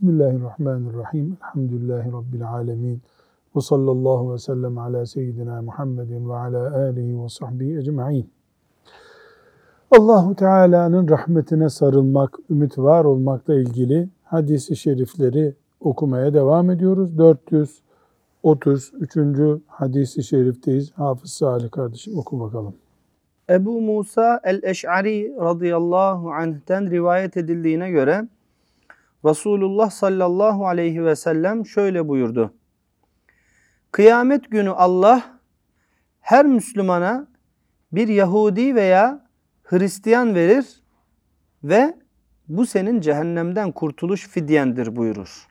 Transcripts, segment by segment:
Bismillahirrahmanirrahim. Elhamdülillahi Rabbil alemin. Ve sallallahu ve sellem ala seyyidina Muhammedin ve ala alihi ve sahbihi ecma'in. Allahu Teala'nın rahmetine sarılmak, ümit var olmakla ilgili hadisi şerifleri okumaya devam ediyoruz. 433. hadisi şerifteyiz. Hafız Salih kardeşim oku bakalım. Ebu Musa el-Eş'ari radıyallahu anh'ten rivayet edildiğine göre Resulullah sallallahu aleyhi ve sellem şöyle buyurdu. Kıyamet günü Allah her Müslümana bir Yahudi veya Hristiyan verir ve bu senin cehennemden kurtuluş fidyendir buyurur.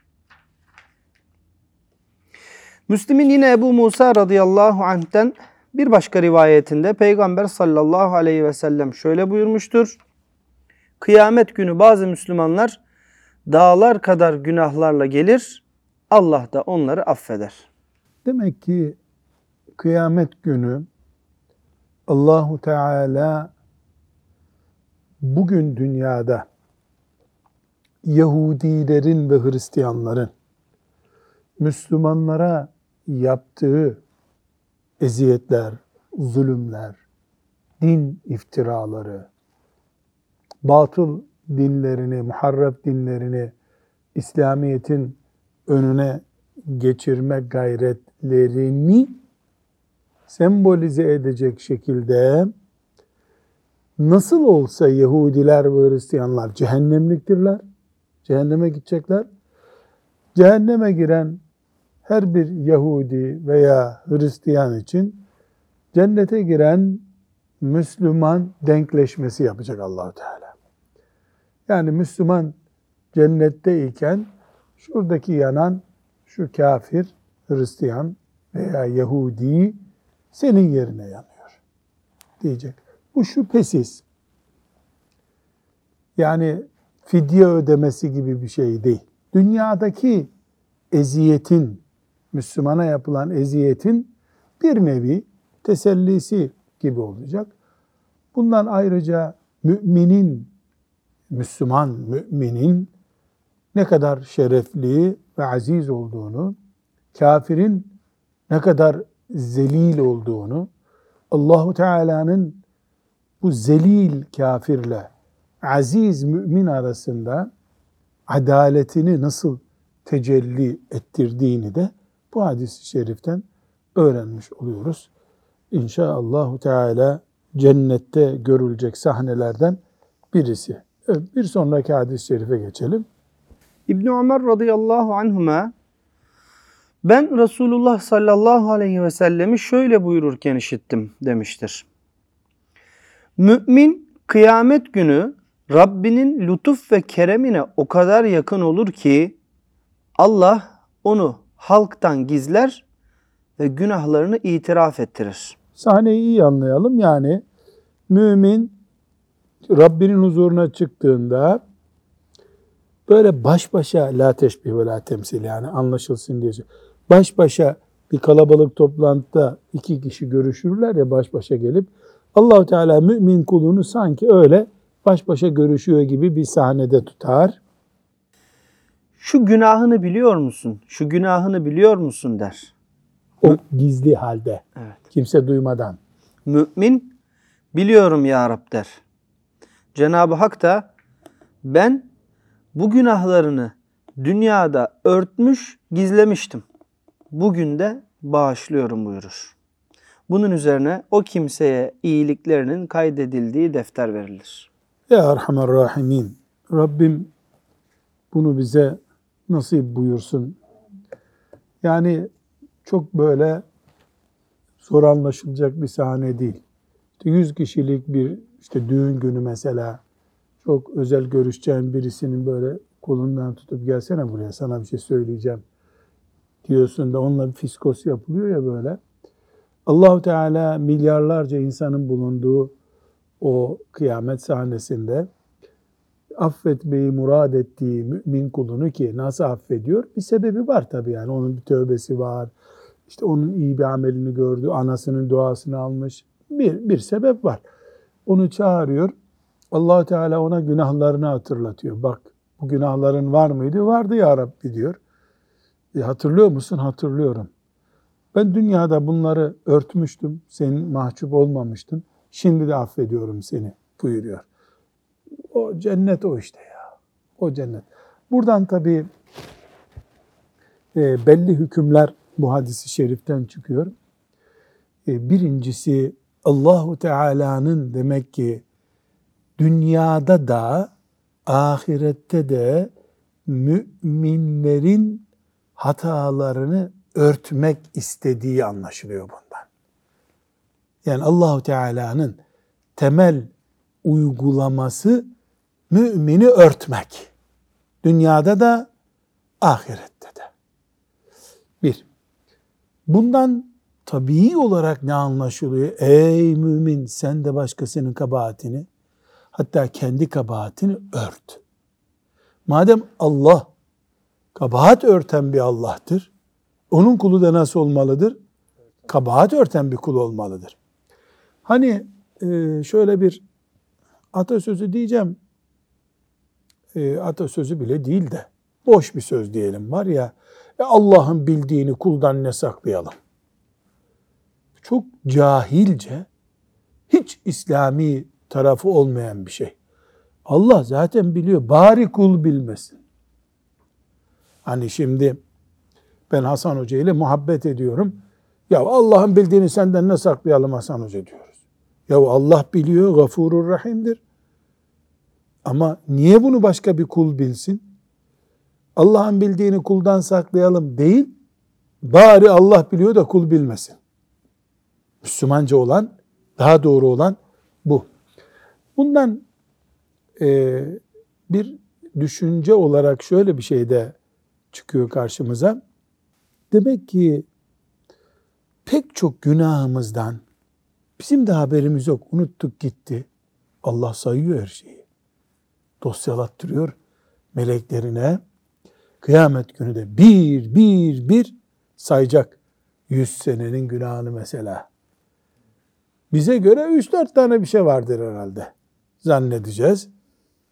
Müslim'in yine Ebu Musa radıyallahu anh'ten bir başka rivayetinde Peygamber sallallahu aleyhi ve sellem şöyle buyurmuştur. Kıyamet günü bazı Müslümanlar dağlar kadar günahlarla gelir, Allah da onları affeder. Demek ki kıyamet günü Allahu Teala bugün dünyada Yahudilerin ve Hristiyanların Müslümanlara yaptığı eziyetler, zulümler, din iftiraları, batıl dinlerini, muharref dinlerini İslamiyet'in önüne geçirme gayretlerini sembolize edecek şekilde nasıl olsa Yahudiler ve Hristiyanlar cehennemliktirler. Cehenneme gidecekler. Cehenneme giren her bir Yahudi veya Hristiyan için cennete giren Müslüman denkleşmesi yapacak Allahu Teala. Yani Müslüman cennetteyken şuradaki yanan şu kafir, Hristiyan veya Yahudi senin yerine yanıyor diyecek. Bu şüphesiz. Yani fidye ödemesi gibi bir şey değil. Dünyadaki eziyetin, Müslümana yapılan eziyetin bir nevi tesellisi gibi olacak. Bundan ayrıca müminin, Müslüman müminin ne kadar şerefli ve aziz olduğunu, kafirin ne kadar zelil olduğunu, Allahu Teala'nın bu zelil kafirle aziz mümin arasında adaletini nasıl tecelli ettirdiğini de bu hadis-i şeriften öğrenmiş oluyoruz. İnşaallahu Teala cennette görülecek sahnelerden birisi. Bir sonraki hadis-i şerife geçelim. İbn Ömer radıyallahu anhuma ben Resulullah sallallahu aleyhi ve sellemi şöyle buyururken işittim demiştir. Mümin kıyamet günü Rabbinin lütuf ve keremine o kadar yakın olur ki Allah onu halktan gizler ve günahlarını itiraf ettirir. Sahneyi iyi anlayalım. Yani mümin Rabbinin huzuruna çıktığında böyle baş başa la teşbih ve la temsil yani anlaşılsın diye. Baş başa bir kalabalık toplantıda iki kişi görüşürler ya baş başa gelip Allahu Teala mümin kulunu sanki öyle baş başa görüşüyor gibi bir sahnede tutar. Şu günahını biliyor musun? Şu günahını biliyor musun der. O gizli halde. Evet. Kimse duymadan. Mümin biliyorum ya Rab der. Cenab-ı Hak da ben bu günahlarını dünyada örtmüş, gizlemiştim. Bugün de bağışlıyorum buyurur. Bunun üzerine o kimseye iyiliklerinin kaydedildiği defter verilir. Ya Erhamer Rahimin. Rabbim bunu bize nasip buyursun. Yani çok böyle zor anlaşılacak bir sahne değil. İşte 100 kişilik bir işte düğün günü mesela çok özel görüşeceğin birisinin böyle kolundan tutup gelsene buraya sana bir şey söyleyeceğim diyorsun da onunla bir fiskos yapılıyor ya böyle. Allahu Teala milyarlarca insanın bulunduğu o kıyamet sahnesinde affetmeyi murad ettiği mümin kulunu ki nasıl affediyor? Bir sebebi var tabii yani. Onun bir tövbesi var. İşte onun iyi bir amelini gördü. Anasının duasını almış. Bir, bir sebep var. Onu çağırıyor. allah Teala ona günahlarını hatırlatıyor. Bak Bu günahların var mıydı? Vardı ya Rabbi diyor. E, hatırlıyor musun? Hatırlıyorum. Ben dünyada bunları örtmüştüm. Senin mahcup olmamıştın. Şimdi de affediyorum seni buyuruyor. O cennet o işte ya. O cennet. Buradan tabii e, belli hükümler bu hadisi şeriften çıkıyor. E, birincisi Allahu Teala'nın demek ki dünyada da ahirette de müminlerin hatalarını örtmek istediği anlaşılıyor bundan. Yani Allahu Teala'nın temel uygulaması mümini örtmek. Dünyada da ahirette de. Bir. Bundan tabii olarak ne anlaşılıyor? Ey mümin sen de başkasının kabahatini hatta kendi kabahatini ört. Madem Allah kabahat örten bir Allah'tır, onun kulu da nasıl olmalıdır? Kabahat örten bir kul olmalıdır. Hani e, şöyle bir atasözü diyeceğim, e, atasözü bile değil de boş bir söz diyelim var ya, e, Allah'ın bildiğini kuldan ne saklayalım? Çok cahilce, hiç İslami tarafı olmayan bir şey. Allah zaten biliyor. Bari kul bilmesin. Hani şimdi ben Hasan Hoca ile muhabbet ediyorum. Ya Allah'ın bildiğini senden ne saklayalım Hasan Hoca diyoruz. Ya Allah biliyor, gafurur rahimdir. Ama niye bunu başka bir kul bilsin? Allah'ın bildiğini kuldan saklayalım değil, bari Allah biliyor da kul bilmesin. Müslümanca olan, daha doğru olan bu. Bundan e, bir düşünce olarak şöyle bir şey de çıkıyor karşımıza. Demek ki pek çok günahımızdan bizim de haberimiz yok. Unuttuk gitti. Allah sayıyor her şeyi. Dosyalattırıyor meleklerine. Kıyamet günü de bir bir bir sayacak. Yüz senenin günahını mesela. Bize göre üç dört tane bir şey vardır herhalde. Zannedeceğiz.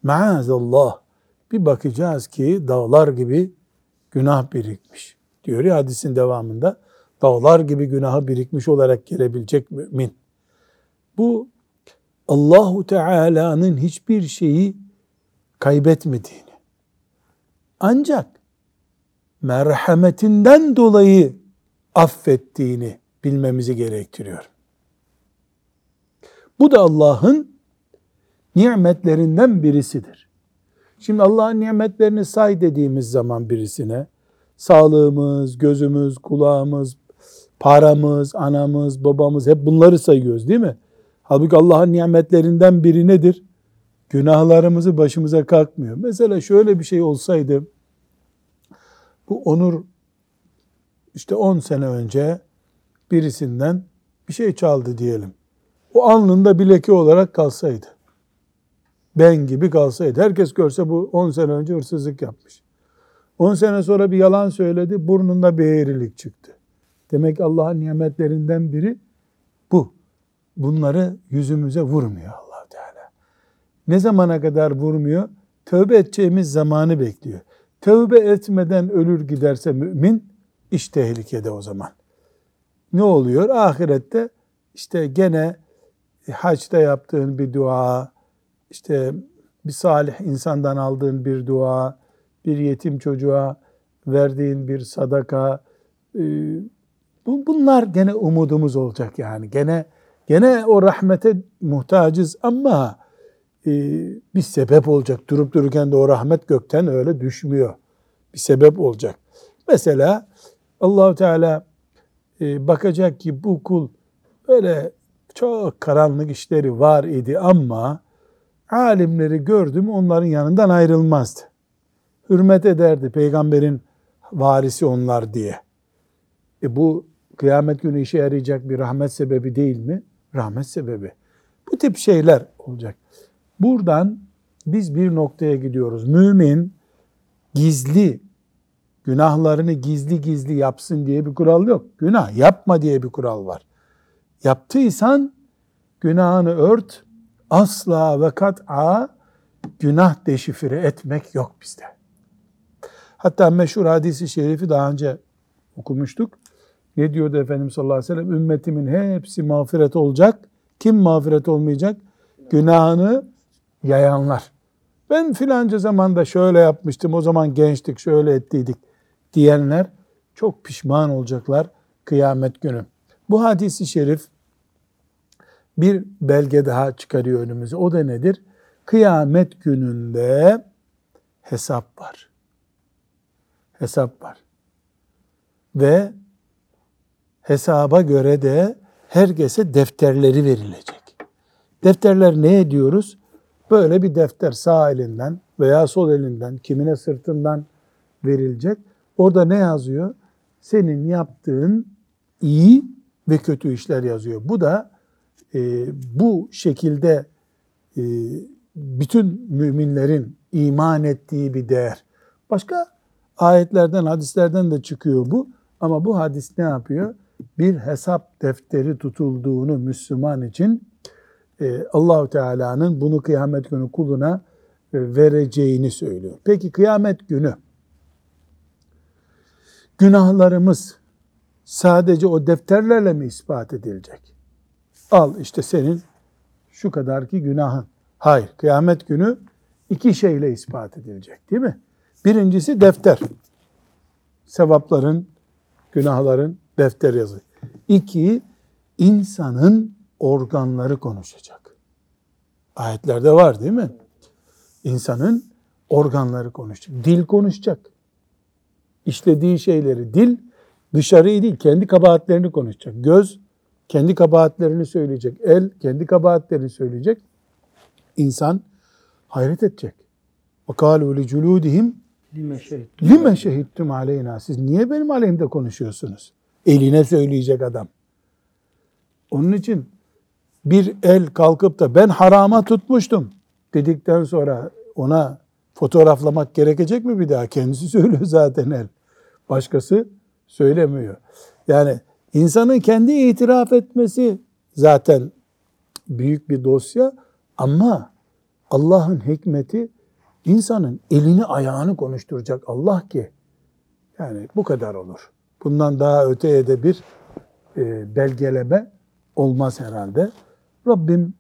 Maazallah. Bir bakacağız ki dağlar gibi günah birikmiş. Diyor ya hadisin devamında. Dağlar gibi günahı birikmiş olarak gelebilecek mümin. Bu Allahu Teala'nın hiçbir şeyi kaybetmediğini ancak merhametinden dolayı affettiğini bilmemizi gerektiriyor. Bu da Allah'ın nimetlerinden birisidir. Şimdi Allah'ın nimetlerini say dediğimiz zaman birisine sağlığımız, gözümüz, kulağımız, paramız, anamız, babamız hep bunları sayıyoruz değil mi? Halbuki Allah'ın nimetlerinden biri nedir? Günahlarımızı başımıza kalkmıyor. Mesela şöyle bir şey olsaydı bu Onur işte 10 sene önce birisinden bir şey çaldı diyelim. O alnında bir leke olarak kalsaydı. Ben gibi kalsaydı. Herkes görse bu 10 sene önce hırsızlık yapmış. 10 sene sonra bir yalan söyledi, burnunda bir eğrilik çıktı. Demek Allah'ın nimetlerinden biri bu. Bunları yüzümüze vurmuyor allah Teala. Ne zamana kadar vurmuyor? Tövbe edeceğimiz zamanı bekliyor. Tövbe etmeden ölür giderse mümin, iş tehlikede o zaman. Ne oluyor? Ahirette işte gene haçta yaptığın bir dua, işte bir salih insandan aldığın bir dua, bir yetim çocuğa verdiğin bir sadaka, e, bunlar gene umudumuz olacak yani. Gene gene o rahmete muhtacız ama e, bir sebep olacak. Durup dururken de o rahmet gökten öyle düşmüyor. Bir sebep olacak. Mesela Allahu Teala e, bakacak ki bu kul öyle çok karanlık işleri var idi ama alimleri gördüm onların yanından ayrılmazdı. Hürmet ederdi peygamberin varisi onlar diye. E bu kıyamet günü işe yarayacak bir rahmet sebebi değil mi? Rahmet sebebi. Bu tip şeyler olacak. Buradan biz bir noktaya gidiyoruz. Mümin gizli günahlarını gizli gizli yapsın diye bir kural yok. Günah yapma diye bir kural var. Yaptıysan günahını ört, asla ve kat'a günah deşifre etmek yok bizde. Hatta meşhur hadisi şerifi daha önce okumuştuk. Ne diyordu Efendimiz sallallahu aleyhi ve sellem? Ümmetimin hepsi mağfiret olacak. Kim mağfiret olmayacak? Günahını yayanlar. Ben filanca zamanda şöyle yapmıştım, o zaman gençtik, şöyle ettiydik diyenler çok pişman olacaklar kıyamet günü. Bu hadisi şerif bir belge daha çıkarıyor önümüze. O da nedir? Kıyamet gününde hesap var. Hesap var. Ve hesaba göre de herkese defterleri verilecek. Defterler ne ediyoruz? Böyle bir defter sağ elinden veya sol elinden, kimine sırtından verilecek. Orada ne yazıyor? Senin yaptığın iyi ve kötü işler yazıyor. Bu da e, bu şekilde e, bütün müminlerin iman ettiği bir değer. Başka ayetlerden, hadislerden de çıkıyor bu. Ama bu hadis ne yapıyor? Bir hesap defteri tutulduğunu Müslüman için e, Allahu Teala'nın bunu kıyamet günü kuluna e, vereceğini söylüyor. Peki kıyamet günü günahlarımız sadece o defterlerle mi ispat edilecek? Al işte senin şu kadar ki günahın. Hayır, kıyamet günü iki şeyle ispat edilecek değil mi? Birincisi defter. Sevapların, günahların defter yazı. İki, insanın organları konuşacak. Ayetlerde var değil mi? İnsanın organları konuşacak. Dil konuşacak. İşlediği şeyleri dil dışarıyı değil kendi kabahatlerini konuşacak. Göz kendi kabahatlerini söyleyecek. El kendi kabahatlerini söyleyecek. İnsan hayret edecek. وَقَالُوا لِجُلُودِهِمْ Lime şehit. Lime şehittum aleyna. Siz niye benim aleyhimde konuşuyorsunuz? Eline söyleyecek adam. Onun için bir el kalkıp da ben harama tutmuştum dedikten sonra ona fotoğraflamak gerekecek mi bir daha? Kendisi söylüyor zaten el. Başkası söylemiyor. Yani insanın kendi itiraf etmesi zaten büyük bir dosya ama Allah'ın hikmeti insanın elini ayağını konuşturacak Allah ki yani bu kadar olur. Bundan daha öteye de bir e, belgeleme olmaz herhalde. Rabbim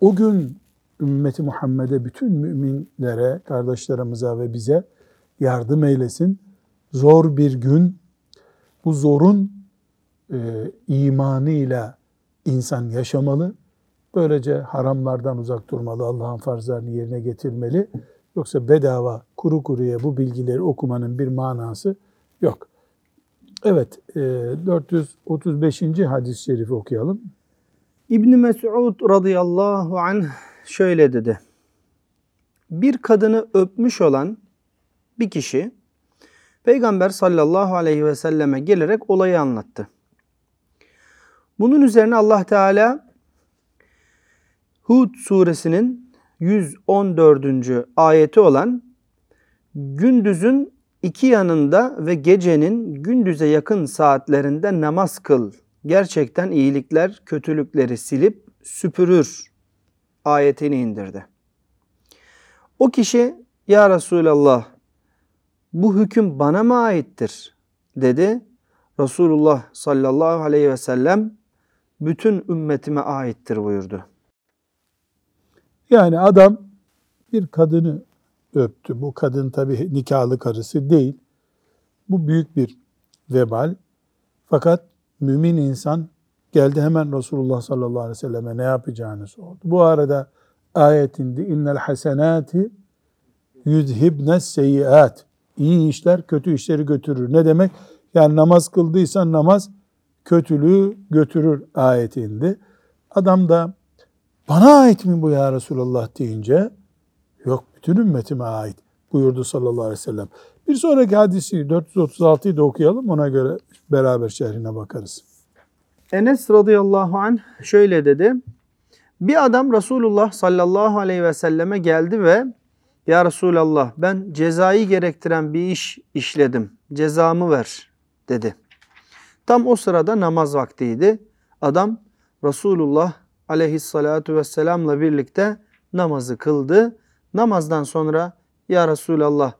o gün ümmeti Muhammed'e, bütün müminlere, kardeşlerimize ve bize yardım eylesin. Zor bir gün, bu zorun e, imanıyla insan yaşamalı. Böylece haramlardan uzak durmalı, Allah'ın farzlarını yerine getirmeli. Yoksa bedava, kuru kuruya bu bilgileri okumanın bir manası yok. Evet, e, 435. hadis-i şerifi okuyalım. İbn Mes'ud radıyallahu anh şöyle dedi. Bir kadını öpmüş olan bir kişi Peygamber sallallahu aleyhi ve selleme gelerek olayı anlattı. Bunun üzerine Allah Teala Hud suresinin 114. ayeti olan gündüzün iki yanında ve gecenin gündüze yakın saatlerinde namaz kıl. Gerçekten iyilikler kötülükleri silip süpürür ayetini indirdi. O kişi ya Resulallah bu hüküm bana mı aittir dedi. Resulullah sallallahu aleyhi ve sellem bütün ümmetime aittir buyurdu. Yani adam bir kadını öptü. Bu kadın tabi nikahlı karısı değil. Bu büyük bir vebal. Fakat mümin insan geldi hemen Resulullah sallallahu aleyhi ve selleme ne yapacağını sordu. Bu arada ayet indi. İnnel hasenati yudhibne seyyiat. İyi işler kötü işleri götürür. Ne demek? Yani namaz kıldıysan namaz kötülüğü götürür ayeti. Adam da bana ait mi bu ya Resulallah deyince yok bütün ümmetime ait buyurdu sallallahu aleyhi ve sellem. Bir sonraki hadisi 436'yı da okuyalım ona göre beraber şehrine bakarız. Enes radıyallahu anh şöyle dedi. Bir adam Resulullah sallallahu aleyhi ve selleme geldi ve Ya Resulallah ben cezayı gerektiren bir iş işledim. Cezamı ver dedi. Tam o sırada namaz vaktiydi. Adam Resulullah aleyhissalatu vesselamla birlikte namazı kıldı namazdan sonra ya Resulallah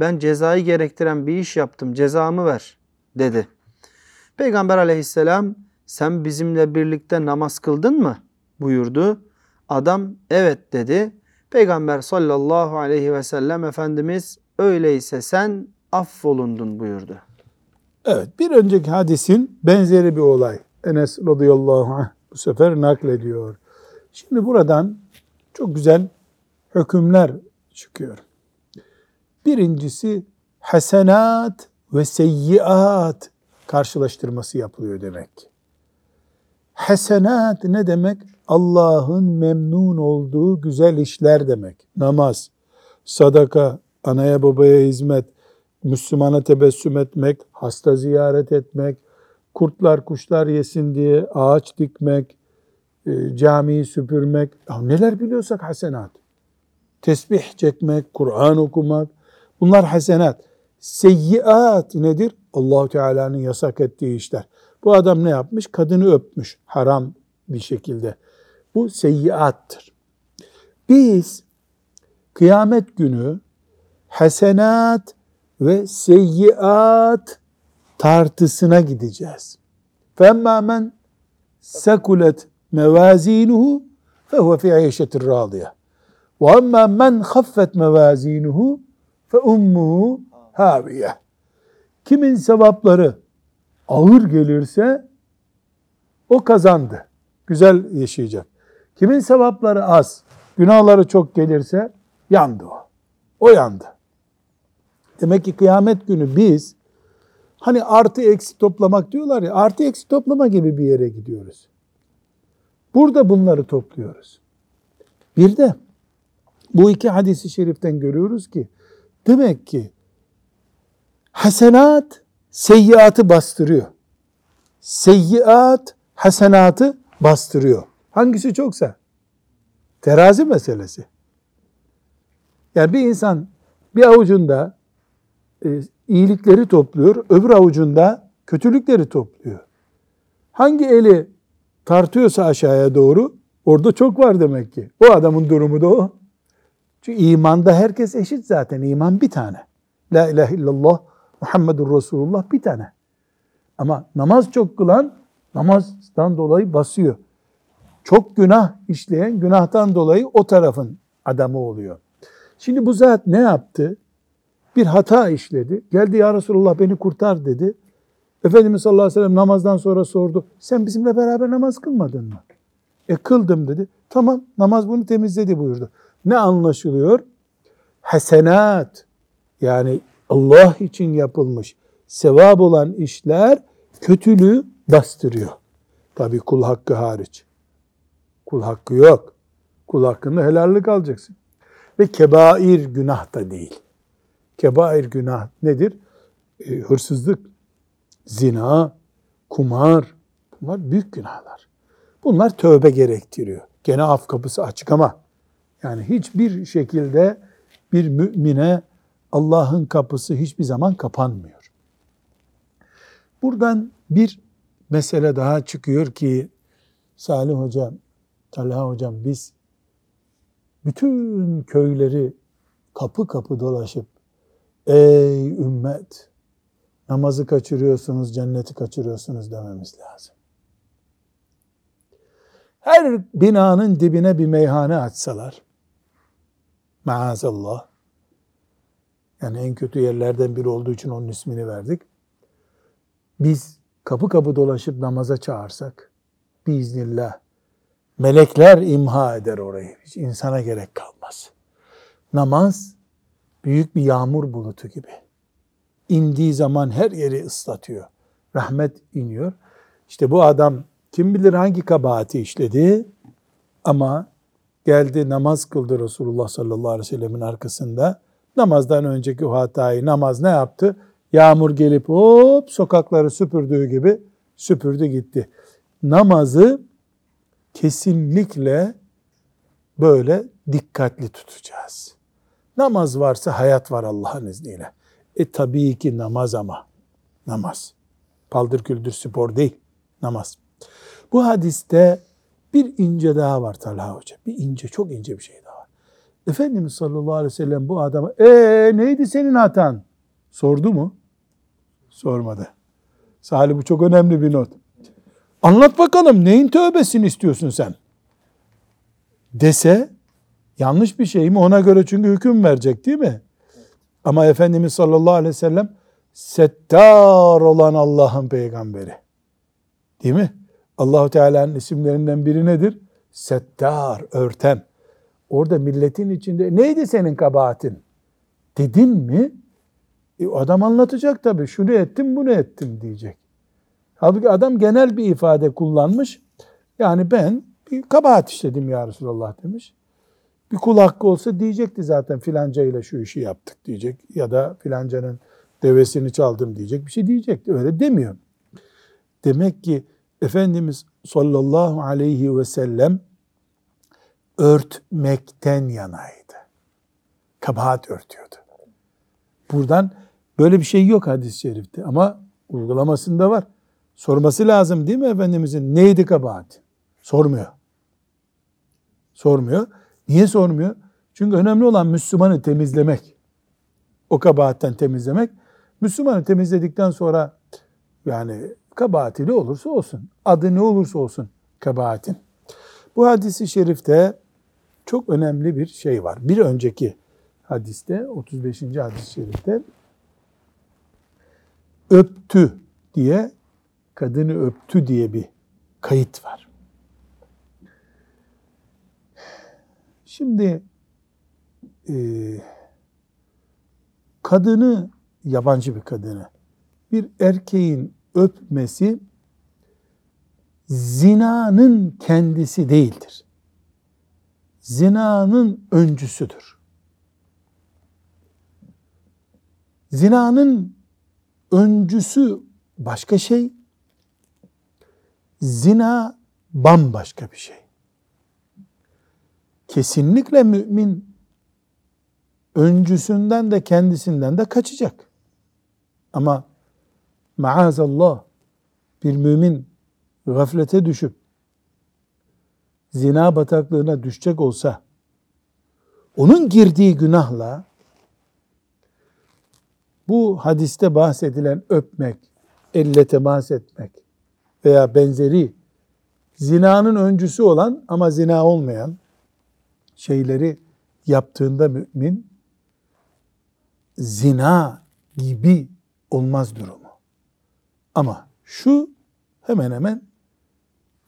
ben cezayı gerektiren bir iş yaptım cezamı ver dedi. Peygamber aleyhisselam sen bizimle birlikte namaz kıldın mı buyurdu. Adam evet dedi. Peygamber sallallahu aleyhi ve sellem Efendimiz öyleyse sen affolundun buyurdu. Evet bir önceki hadisin benzeri bir olay. Enes radıyallahu anh bu sefer naklediyor. Şimdi buradan çok güzel hükümler çıkıyor. Birincisi hasenat ve seyyiat karşılaştırması yapılıyor demek. Hasenat ne demek? Allah'ın memnun olduğu güzel işler demek. Namaz, sadaka, anaya babaya hizmet, Müslümana tebessüm etmek, hasta ziyaret etmek, kurtlar kuşlar yesin diye ağaç dikmek, e, camiyi süpürmek, ya neler biliyorsak hasenat. Tesbih çekmek, Kur'an okumak, bunlar hasenat. Seyyiat nedir? Allahu Teala'nın yasak ettiği işler. Bu adam ne yapmış? Kadını öpmüş haram bir şekilde. Bu seyyiattır. Biz kıyamet günü hasenat ve seyyiat tartısına gideceğiz. فَاَمَّا مَنْ سَكُلَتْ مَوَازِينُهُ فَهُوَ فِي عَيْشَةٍ رَاضِيَةٍ وَاَمَّا مَنْ خَفَّتْ مَوَازِينُهُ فَاُمُّهُ هَاوِيَةٍ Kimin sevapları ağır gelirse o kazandı. Güzel yaşayacak. Kimin sevapları az, günahları çok gelirse yandı o. O yandı. Demek ki kıyamet günü biz hani artı eksi toplamak diyorlar ya artı eksi toplama gibi bir yere gidiyoruz. Burada bunları topluyoruz. Bir de bu iki hadisi şeriften görüyoruz ki demek ki hasenat seyyiatı bastırıyor. Seyyiat hasenatı bastırıyor. Hangisi çoksa? Terazi meselesi. Yani bir insan bir avucunda e, iyilikleri topluyor, öbür avucunda kötülükleri topluyor. Hangi eli tartıyorsa aşağıya doğru orada çok var demek ki. O adamın durumu da o. Çünkü imanda herkes eşit zaten. İman bir tane. La ilahe illallah Muhammedur Resulullah bir tane. Ama namaz çok kılan namazdan dolayı basıyor. Çok günah işleyen günahtan dolayı o tarafın adamı oluyor. Şimdi bu zat ne yaptı? Bir hata işledi. Geldi ya Resulullah beni kurtar dedi. Efendimiz sallallahu aleyhi ve sellem namazdan sonra sordu. Sen bizimle beraber namaz kılmadın mı? E kıldım dedi. Tamam namaz bunu temizledi buyurdu. Ne anlaşılıyor? Hasenat yani Allah için yapılmış sevap olan işler kötülüğü bastırıyor. Tabi kul hakkı hariç. Kul hakkı yok. Kul hakkında helallik alacaksın. Ve kebair günah da değil. Kebair günah nedir? E, hırsızlık, zina, kumar. Bunlar büyük günahlar. Bunlar tövbe gerektiriyor. Gene af kapısı açık ama yani hiçbir şekilde bir mümine Allah'ın kapısı hiçbir zaman kapanmıyor. Buradan bir mesele daha çıkıyor ki Salih Hocam, Talha Hocam biz bütün köyleri kapı kapı dolaşıp ey ümmet namazı kaçırıyorsunuz, cenneti kaçırıyorsunuz dememiz lazım. Her binanın dibine bir meyhane açsalar, maazallah, yani en kötü yerlerden biri olduğu için onun ismini verdik. Biz kapı kapı dolaşıp namaza çağırsak, biiznillah, melekler imha eder orayı. Hiç insana gerek kalmaz. Namaz, büyük bir yağmur bulutu gibi. İndiği zaman her yeri ıslatıyor. Rahmet iniyor. İşte bu adam kim bilir hangi kabahati işledi ama geldi namaz kıldı Resulullah sallallahu aleyhi ve sellemin arkasında. Namazdan önceki o hatayı namaz ne yaptı? Yağmur gelip hop sokakları süpürdüğü gibi süpürdü gitti. Namazı kesinlikle böyle dikkatli tutacağız. Namaz varsa hayat var Allah'ın izniyle. E tabii ki namaz ama. Namaz. Paldır küldür spor değil. Namaz. Bu hadiste bir ince daha var Talha Hoca. Bir ince, çok ince bir şey daha var. Efendimiz sallallahu aleyhi ve sellem bu adama e neydi senin hatan? Sordu mu? Sormadı. Salih bu çok önemli bir not. Anlat bakalım neyin tövbesini istiyorsun sen? Dese yanlış bir şey mi? Ona göre çünkü hüküm verecek değil mi? Ama Efendimiz sallallahu aleyhi ve sellem settar olan Allah'ın peygamberi. Değil mi? Allahu Teala'nın isimlerinden biri nedir? Settar, örten. Orada milletin içinde neydi senin kabahatin? Dedin mi? E, adam anlatacak tabii. Şunu ettim, bunu ettim diyecek. Halbuki adam genel bir ifade kullanmış. Yani ben bir kabahat işledim ya Resulallah demiş. Bir kul hakkı olsa diyecekti zaten filanca ile şu işi yaptık diyecek. Ya da filancanın devesini çaldım diyecek. Bir şey diyecekti. Öyle demiyor. Demek ki Efendimiz sallallahu aleyhi ve sellem örtmekten yanaydı. Kabahat örtüyordu. Buradan böyle bir şey yok hadis-i şerifte ama uygulamasında var. Sorması lazım değil mi Efendimizin? Neydi kabahat? Sormuyor. Sormuyor. Niye sormuyor? Çünkü önemli olan Müslümanı temizlemek. O kabahatten temizlemek. Müslümanı temizledikten sonra yani kabahati ne olursa olsun, adı ne olursa olsun kabahatin. Bu hadisi şerifte çok önemli bir şey var. Bir önceki hadiste, 35. hadis-i şerifte öptü diye, kadını öptü diye bir kayıt var. Şimdi e, kadını, yabancı bir kadını, bir erkeğin öpmesi zinanın kendisi değildir. Zinanın öncüsüdür. Zinanın öncüsü başka şey, zina bambaşka bir şey. Kesinlikle mümin öncüsünden de kendisinden de kaçacak. Ama maazallah bir mümin gaflete düşüp zina bataklığına düşecek olsa onun girdiği günahla bu hadiste bahsedilen öpmek, elle temas etmek veya benzeri zinanın öncüsü olan ama zina olmayan şeyleri yaptığında mümin zina gibi olmaz durumu. Ama şu hemen hemen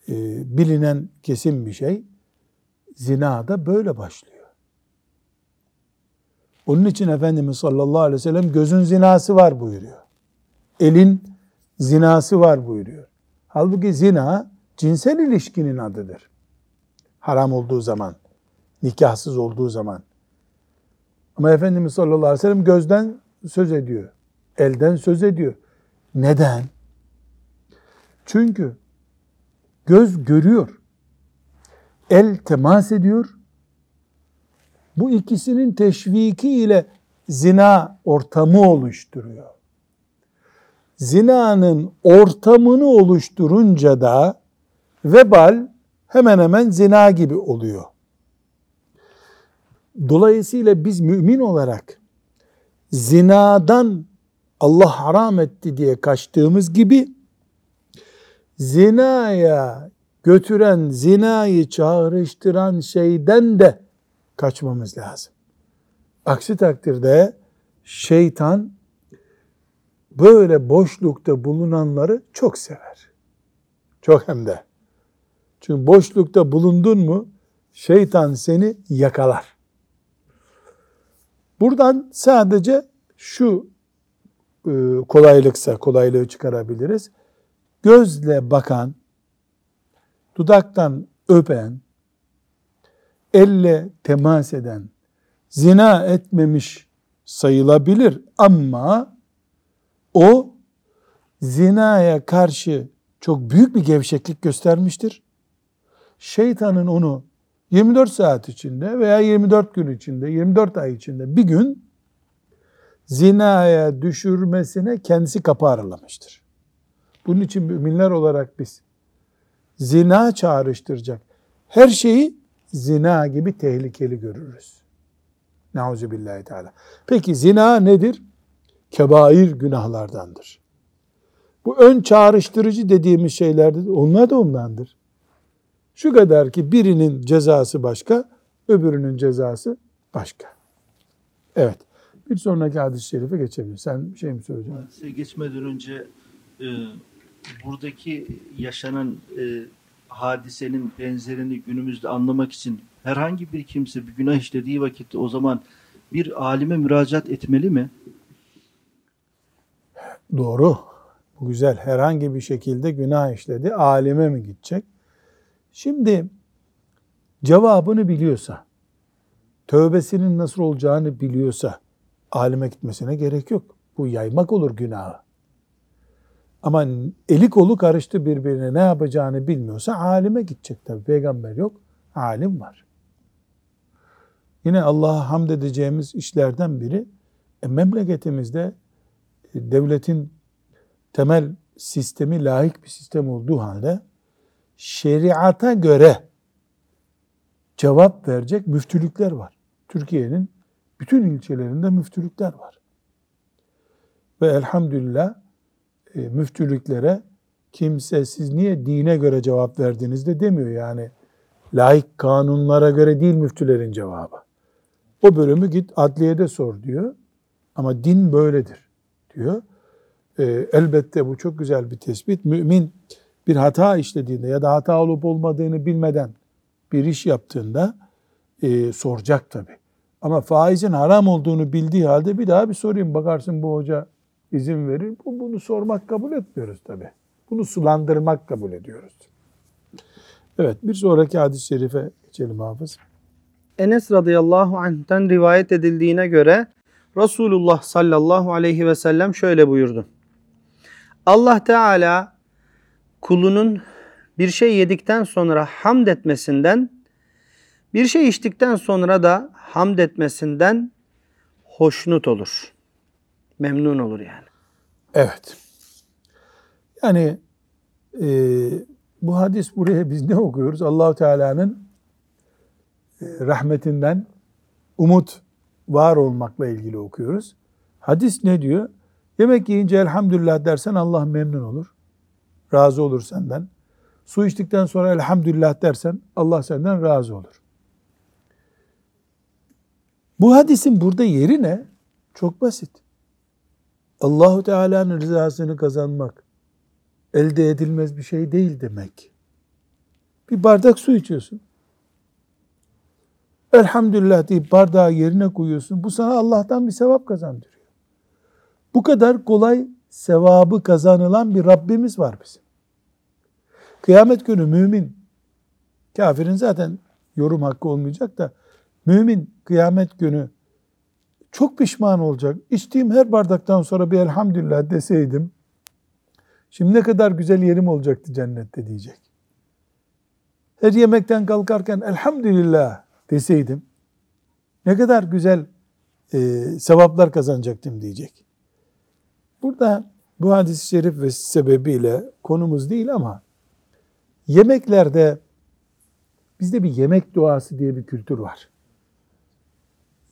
e, bilinen kesin bir şey. Zina da böyle başlıyor. Onun için Efendimiz sallallahu aleyhi ve sellem gözün zinası var buyuruyor. Elin zinası var buyuruyor. Halbuki zina cinsel ilişkinin adıdır. Haram olduğu zaman, nikahsız olduğu zaman. Ama Efendimiz sallallahu aleyhi ve sellem gözden söz ediyor. Elden söz ediyor. Neden? Çünkü göz görüyor. El temas ediyor. Bu ikisinin teşviki ile zina ortamı oluşturuyor. Zinanın ortamını oluşturunca da vebal hemen hemen zina gibi oluyor. Dolayısıyla biz mümin olarak zinadan Allah haram etti diye kaçtığımız gibi zinaya götüren, zinayı çağrıştıran şeyden de kaçmamız lazım. Aksi takdirde şeytan böyle boşlukta bulunanları çok sever. Çok hem de. Çünkü boşlukta bulundun mu şeytan seni yakalar. Buradan sadece şu e, kolaylıksa kolaylığı çıkarabiliriz. Gözle bakan, dudaktan öpen, elle temas eden, zina etmemiş sayılabilir ama o zinaya karşı çok büyük bir gevşeklik göstermiştir. Şeytanın onu 24 saat içinde veya 24 gün içinde, 24 ay içinde bir gün zinaya düşürmesine kendisi kapı aralamıştır. Bunun için müminler olarak biz zina çağrıştıracak her şeyi zina gibi tehlikeli görürüz. Nauzu billahi teala. Peki zina nedir? Kebair günahlardandır. Bu ön çağrıştırıcı dediğimiz şeylerdir. Onlar da ondandır. Şu kadar ki birinin cezası başka, öbürünün cezası başka. Evet. Bir sonraki hadis-i şerife geçebiliriz. Sen bir şey mi söyleyeceksin? Hadise geçmeden önce e, buradaki yaşanan e, hadisenin benzerini günümüzde anlamak için herhangi bir kimse bir günah işlediği vakitte o zaman bir alime müracaat etmeli mi? Doğru. Bu güzel. Herhangi bir şekilde günah işledi. Alime mi gidecek? Şimdi cevabını biliyorsa, tövbesinin nasıl olacağını biliyorsa alime gitmesine gerek yok. Bu yaymak olur günahı. Ama eli kolu karıştı birbirine ne yapacağını bilmiyorsa alime gidecek tabi. Peygamber yok, alim var. Yine Allah'a hamd edeceğimiz işlerden biri e, memleketimizde devletin temel sistemi layık bir sistem olduğu halde şeriata göre cevap verecek müftülükler var. Türkiye'nin bütün ilçelerinde müftülükler var. Ve elhamdülillah e, müftülüklere kimse siz niye dine göre cevap verdiniz de demiyor yani. Laik kanunlara göre değil müftülerin cevabı. O bölümü git adliyede sor diyor. Ama din böyledir diyor. E, elbette bu çok güzel bir tespit. Mümin bir hata işlediğinde ya da hata olup olmadığını bilmeden bir iş yaptığında e, soracak tabi. Ama faizin haram olduğunu bildiği halde bir daha bir sorayım bakarsın bu hoca izin verir. Bu, bunu sormak kabul etmiyoruz tabi. Bunu sulandırmak kabul ediyoruz. Evet bir sonraki hadis-i şerife geçelim hafız. Enes radıyallahu anh'ten rivayet edildiğine göre Resulullah sallallahu aleyhi ve sellem şöyle buyurdu. Allah Teala kulunun bir şey yedikten sonra hamd etmesinden, bir şey içtikten sonra da hamd etmesinden hoşnut olur. Memnun olur yani. Evet. Yani e, bu hadis buraya biz ne okuyoruz? Allahu Teala'nın e, rahmetinden umut var olmakla ilgili okuyoruz. Hadis ne diyor? Yemek yiyince elhamdülillah dersen Allah memnun olur. Razı olur senden. Su içtikten sonra elhamdülillah dersen Allah senden razı olur. Bu hadisin burada yeri ne? Çok basit. Allahu Teala'nın rızasını kazanmak elde edilmez bir şey değil demek. Bir bardak su içiyorsun. Elhamdülillah deyip bardağı yerine koyuyorsun. Bu sana Allah'tan bir sevap kazandırıyor. Bu kadar kolay sevabı kazanılan bir Rabbimiz var bizim. Kıyamet günü mümin, kafirin zaten yorum hakkı olmayacak da, mümin kıyamet günü çok pişman olacak. İçtiğim her bardaktan sonra bir elhamdülillah deseydim, şimdi ne kadar güzel yerim olacaktı cennette diyecek. Her yemekten kalkarken elhamdülillah deseydim, ne kadar güzel e, sevaplar kazanacaktım diyecek. Burada bu hadis-i şerif ve sebebiyle konumuz değil ama yemeklerde bizde bir yemek duası diye bir kültür var.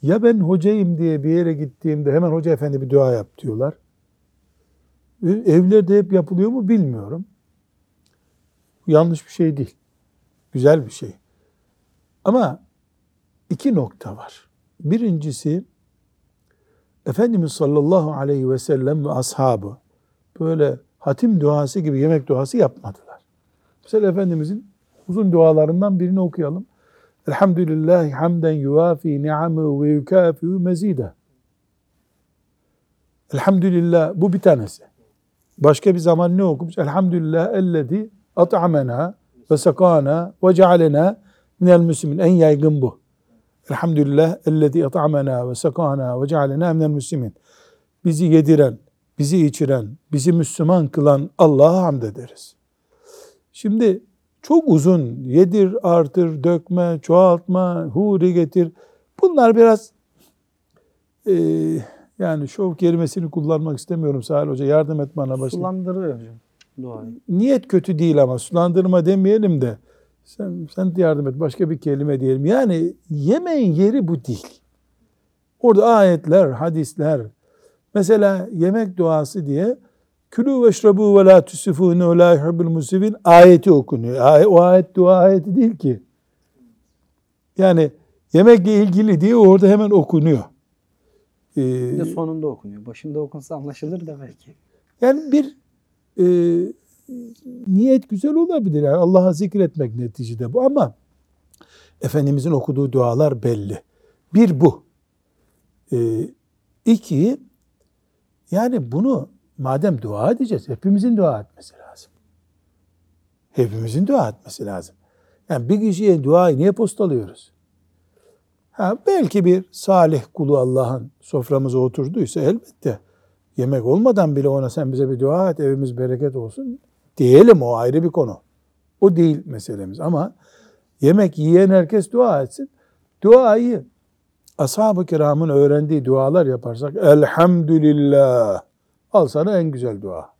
Ya ben hocayım diye bir yere gittiğimde hemen hoca efendi bir dua yap diyorlar. Evlerde hep yapılıyor mu bilmiyorum. Yanlış bir şey değil. Güzel bir şey. Ama iki nokta var. Birincisi Efendimiz sallallahu aleyhi ve sellem ve ashabı böyle hatim duası gibi yemek duası yapmadılar. Mesela Efendimizin uzun dualarından birini okuyalım. Elhamdülillahi hamden yuvafi ni'amı ve yukafi'u mezide. Elhamdülillah bu bir tanesi. Başka bir zaman ne okumuş? Elhamdülillah ellezî at'amena ve sakana ve cealena minel müslimin. En yaygın bu. Elhamdülillah ellezî at'amena ve sakana ve cealena minel müslimin. Bizi yediren, bizi içiren, bizi Müslüman kılan Allah'a hamd ederiz. Şimdi çok uzun yedir, artır, dökme, çoğaltma, huri getir. Bunlar biraz e, yani şov kelimesini kullanmak istemiyorum Salih Hoca. Yardım et bana başka. Sulandırıyor hocam duayı. Niyet kötü değil ama sulandırma demeyelim de sen, sen yardım et başka bir kelime diyelim. Yani yemeğin yeri bu değil. Orada ayetler, hadisler, mesela yemek duası diye külü veşrabu ve la tusifûne ve la yuhibbul musifin ayeti okunuyor. O ayet dua ayeti değil ki. Yani yemekle ilgili diye orada hemen okunuyor. Ee, sonunda okunuyor. Başında okunsa anlaşılır da belki. yani bir e, niyet güzel olabilir. Yani Allah'a zikretmek neticede bu ama Efendimizin okuduğu dualar belli. Bir bu. E, iki, yani bunu madem dua edeceğiz, hepimizin dua etmesi lazım. Hepimizin dua etmesi lazım. Yani bir kişiye duayı niye postalıyoruz? Ha, belki bir salih kulu Allah'ın soframıza oturduysa elbette yemek olmadan bile ona sen bize bir dua et evimiz bereket olsun diyelim o ayrı bir konu. O değil meselemiz ama yemek yiyen herkes dua etsin. Duayı ashab-ı kiramın öğrendiği dualar yaparsak elhamdülillah al sana en güzel dua.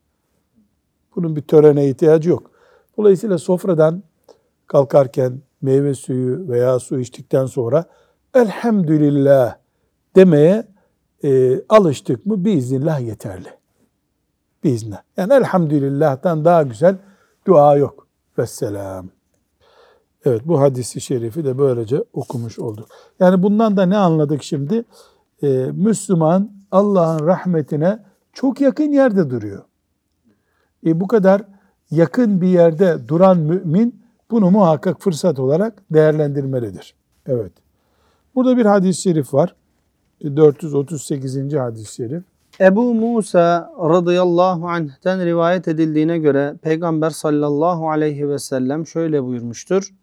Bunun bir törene ihtiyacı yok. Dolayısıyla sofradan kalkarken meyve suyu veya su içtikten sonra elhamdülillah demeye e, alıştık mı biiznillah yeterli. Biiznillah. Yani elhamdülillah'tan daha güzel dua yok. Vesselam. Evet bu hadisi şerifi de böylece okumuş olduk. Yani bundan da ne anladık şimdi? Ee, Müslüman Allah'ın rahmetine çok yakın yerde duruyor. E, bu kadar yakın bir yerde duran mümin bunu muhakkak fırsat olarak değerlendirmelidir. Evet. Burada bir hadis-i şerif var. E, 438. hadis-i şerif. Ebu Musa radıyallahu anh'ten rivayet edildiğine göre Peygamber sallallahu aleyhi ve sellem şöyle buyurmuştur.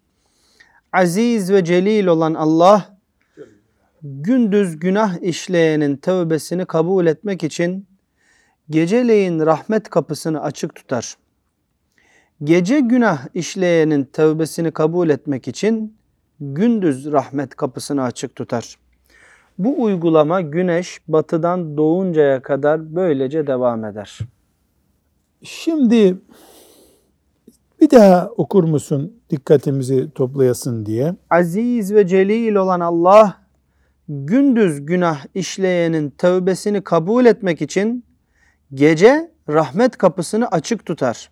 Aziz ve celil olan Allah gündüz günah işleyenin tövbesini kabul etmek için geceleyin rahmet kapısını açık tutar. Gece günah işleyenin tövbesini kabul etmek için gündüz rahmet kapısını açık tutar. Bu uygulama güneş batıdan doğuncaya kadar böylece devam eder. Şimdi bir daha okur musun dikkatimizi toplayasın diye. Aziz ve celil olan Allah gündüz günah işleyenin tövbesini kabul etmek için gece rahmet kapısını açık tutar.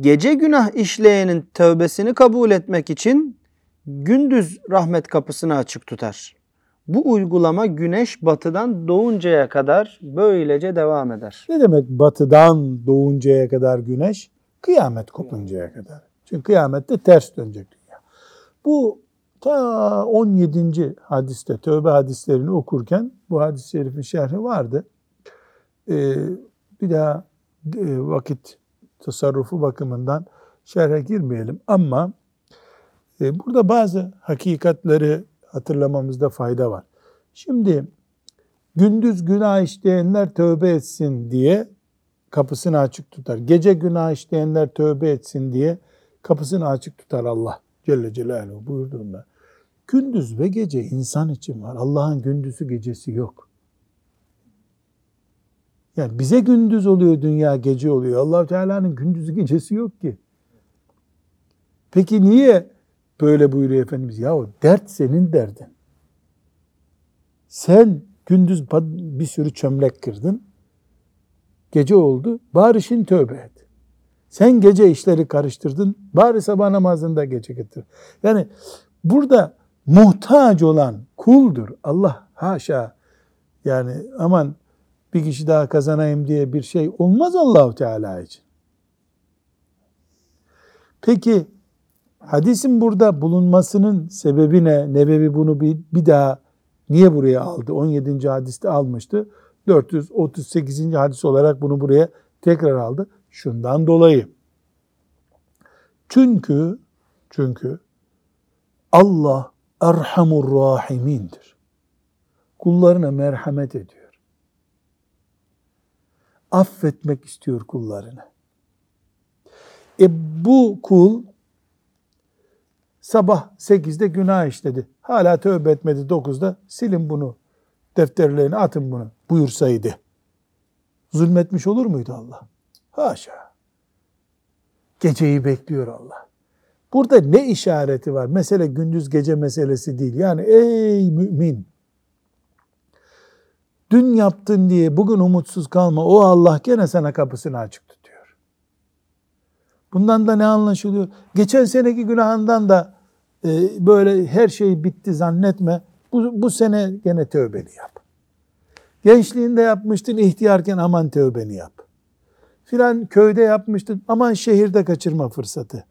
Gece günah işleyenin tövbesini kabul etmek için gündüz rahmet kapısını açık tutar. Bu uygulama güneş batıdan doğuncaya kadar böylece devam eder. Ne demek batıdan doğuncaya kadar güneş? Kıyamet kopuncaya kadar. Çünkü kıyamette ters dönecek dünya. Bu ta 17. hadiste tövbe hadislerini okurken bu hadis-i şerifin şerhi vardı. Ee, bir daha e, vakit tasarrufu bakımından şerhe girmeyelim ama e, burada bazı hakikatleri hatırlamamızda fayda var. Şimdi gündüz günah işleyenler tövbe etsin diye kapısını açık tutar. Gece günah işleyenler tövbe etsin diye kapısını açık tutar Allah Celle Celaluhu buyurduğunda. Gündüz ve gece insan için var. Allah'ın gündüzü gecesi yok. Yani bize gündüz oluyor, dünya gece oluyor. allah Teala'nın gündüzü gecesi yok ki. Peki niye böyle buyuruyor Efendimiz? Ya o dert senin derdin. Sen gündüz bir sürü çömlek kırdın. Gece oldu. Bari şimdi tövbe et. Sen gece işleri karıştırdın. Bari sabah namazında gece getir. Yani burada muhtaç olan kuldur. Allah haşa. Yani aman bir kişi daha kazanayım diye bir şey olmaz Allahu Teala için. Peki hadisin burada bulunmasının sebebi ne? Nebevi bunu bir, bir daha niye buraya aldı? 17. hadiste almıştı. 438. hadis olarak bunu buraya tekrar aldı. Şundan dolayı. Çünkü çünkü Allah Erhamur Rahimindir. Kullarına merhamet ediyor. Affetmek istiyor kullarını. E bu kul sabah 8'de günah işledi. Hala tövbe etmedi 9'da silin bunu defterlerine atın bunu buyursaydı. Zulmetmiş olur muydu Allah? Haşa. Geceyi bekliyor Allah. Burada ne işareti var? Mesele gündüz gece meselesi değil. Yani ey mümin Dün yaptın diye bugün umutsuz kalma. O Allah gene sana kapısını açık tutuyor. Bundan da ne anlaşılıyor? Geçen seneki günahından da böyle her şey bitti zannetme. Bu, bu sene gene tövbeni yap. Gençliğinde yapmıştın ihtiyarken aman tövbeni yap. Filan köyde yapmıştın aman şehirde kaçırma fırsatı.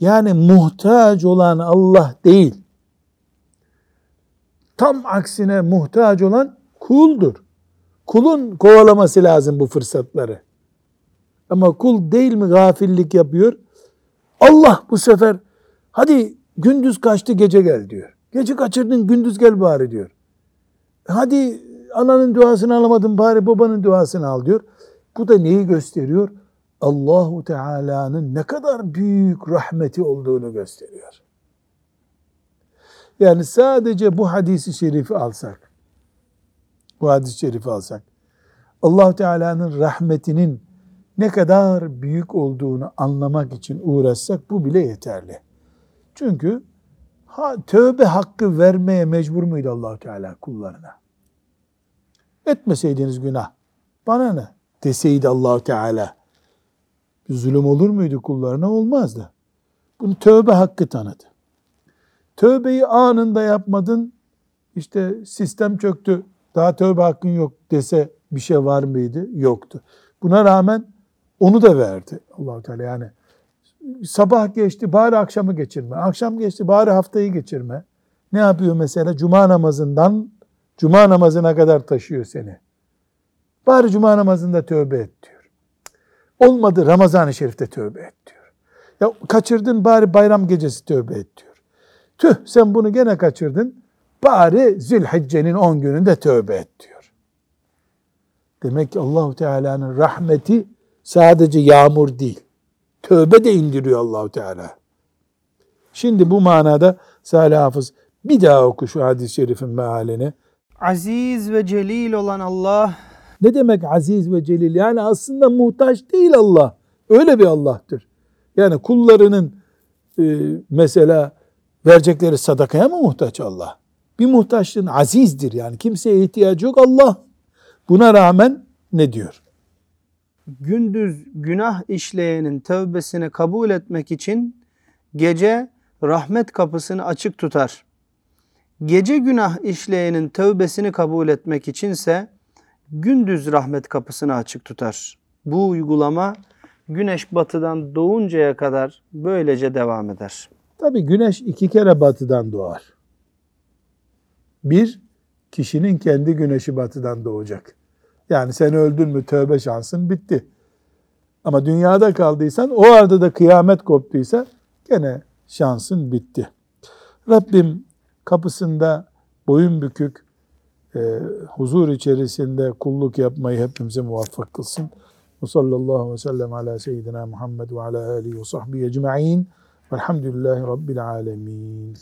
Yani muhtaç olan Allah değil. Tam aksine muhtaç olan kuldur. Kulun kovalaması lazım bu fırsatları. Ama kul değil mi gafillik yapıyor? Allah bu sefer hadi gündüz kaçtı gece gel diyor. Gece kaçırdın gündüz gel bari diyor. Hadi ananın duasını alamadın bari babanın duasını al diyor. Bu da neyi gösteriyor? Allahu Teala'nın ne kadar büyük rahmeti olduğunu gösteriyor. Yani sadece bu hadisi şerifi alsak, bu hadis-i şerifi alsak, allah Teala'nın rahmetinin ne kadar büyük olduğunu anlamak için uğraşsak bu bile yeterli. Çünkü ha, tövbe hakkı vermeye mecbur muydu allah Teala kullarına? Etmeseydiniz günah, bana ne deseydi allah Teala, bir zulüm olur muydu kullarına? Olmazdı. Bunu tövbe hakkı tanıdı. Tövbeyi anında yapmadın, işte sistem çöktü, daha tövbe hakkın yok dese bir şey var mıydı? Yoktu. Buna rağmen onu da verdi allah Teala yani. Sabah geçti bari akşamı geçirme. Akşam geçti bari haftayı geçirme. Ne yapıyor mesela? Cuma namazından cuma namazına kadar taşıyor seni. Bari cuma namazında tövbe et diyor. Olmadı Ramazan-ı Şerif'te tövbe et diyor. Ya kaçırdın bari bayram gecesi tövbe et diyor. Tüh sen bunu gene kaçırdın. Bari Zülhicce'nin 10 gününde tövbe et diyor. Demek ki Allahu Teala'nın rahmeti sadece yağmur değil. Tövbe de indiriyor Allahu Teala. Şimdi bu manada Salih Hafız bir daha oku şu hadis-i şerifin mealini. Aziz ve celil olan Allah Ne demek aziz ve celil? Yani aslında muhtaç değil Allah. Öyle bir Allah'tır. Yani kullarının e, mesela verecekleri sadakaya mı muhtaç Allah? Bir muhtaçlığın azizdir yani. Kimseye ihtiyacı yok Allah. Buna rağmen ne diyor? Gündüz günah işleyenin tövbesini kabul etmek için gece rahmet kapısını açık tutar. Gece günah işleyenin tövbesini kabul etmek içinse gündüz rahmet kapısını açık tutar. Bu uygulama güneş batıdan doğuncaya kadar böylece devam eder. Tabi güneş iki kere batıdan doğar. Bir, kişinin kendi güneşi batıdan doğacak. Yani sen öldün mü tövbe şansın bitti. Ama dünyada kaldıysan o arada da kıyamet koptuysa gene şansın bitti. Rabbim kapısında boyun bükük, e, huzur içerisinde kulluk yapmayı hepimize muvaffak kılsın. Ve sallallahu aleyhi ve sellem ala seyyidina Muhammed ve ala alihi ve sahbihi ecma'in. Velhamdülillahi Rabbil alemin.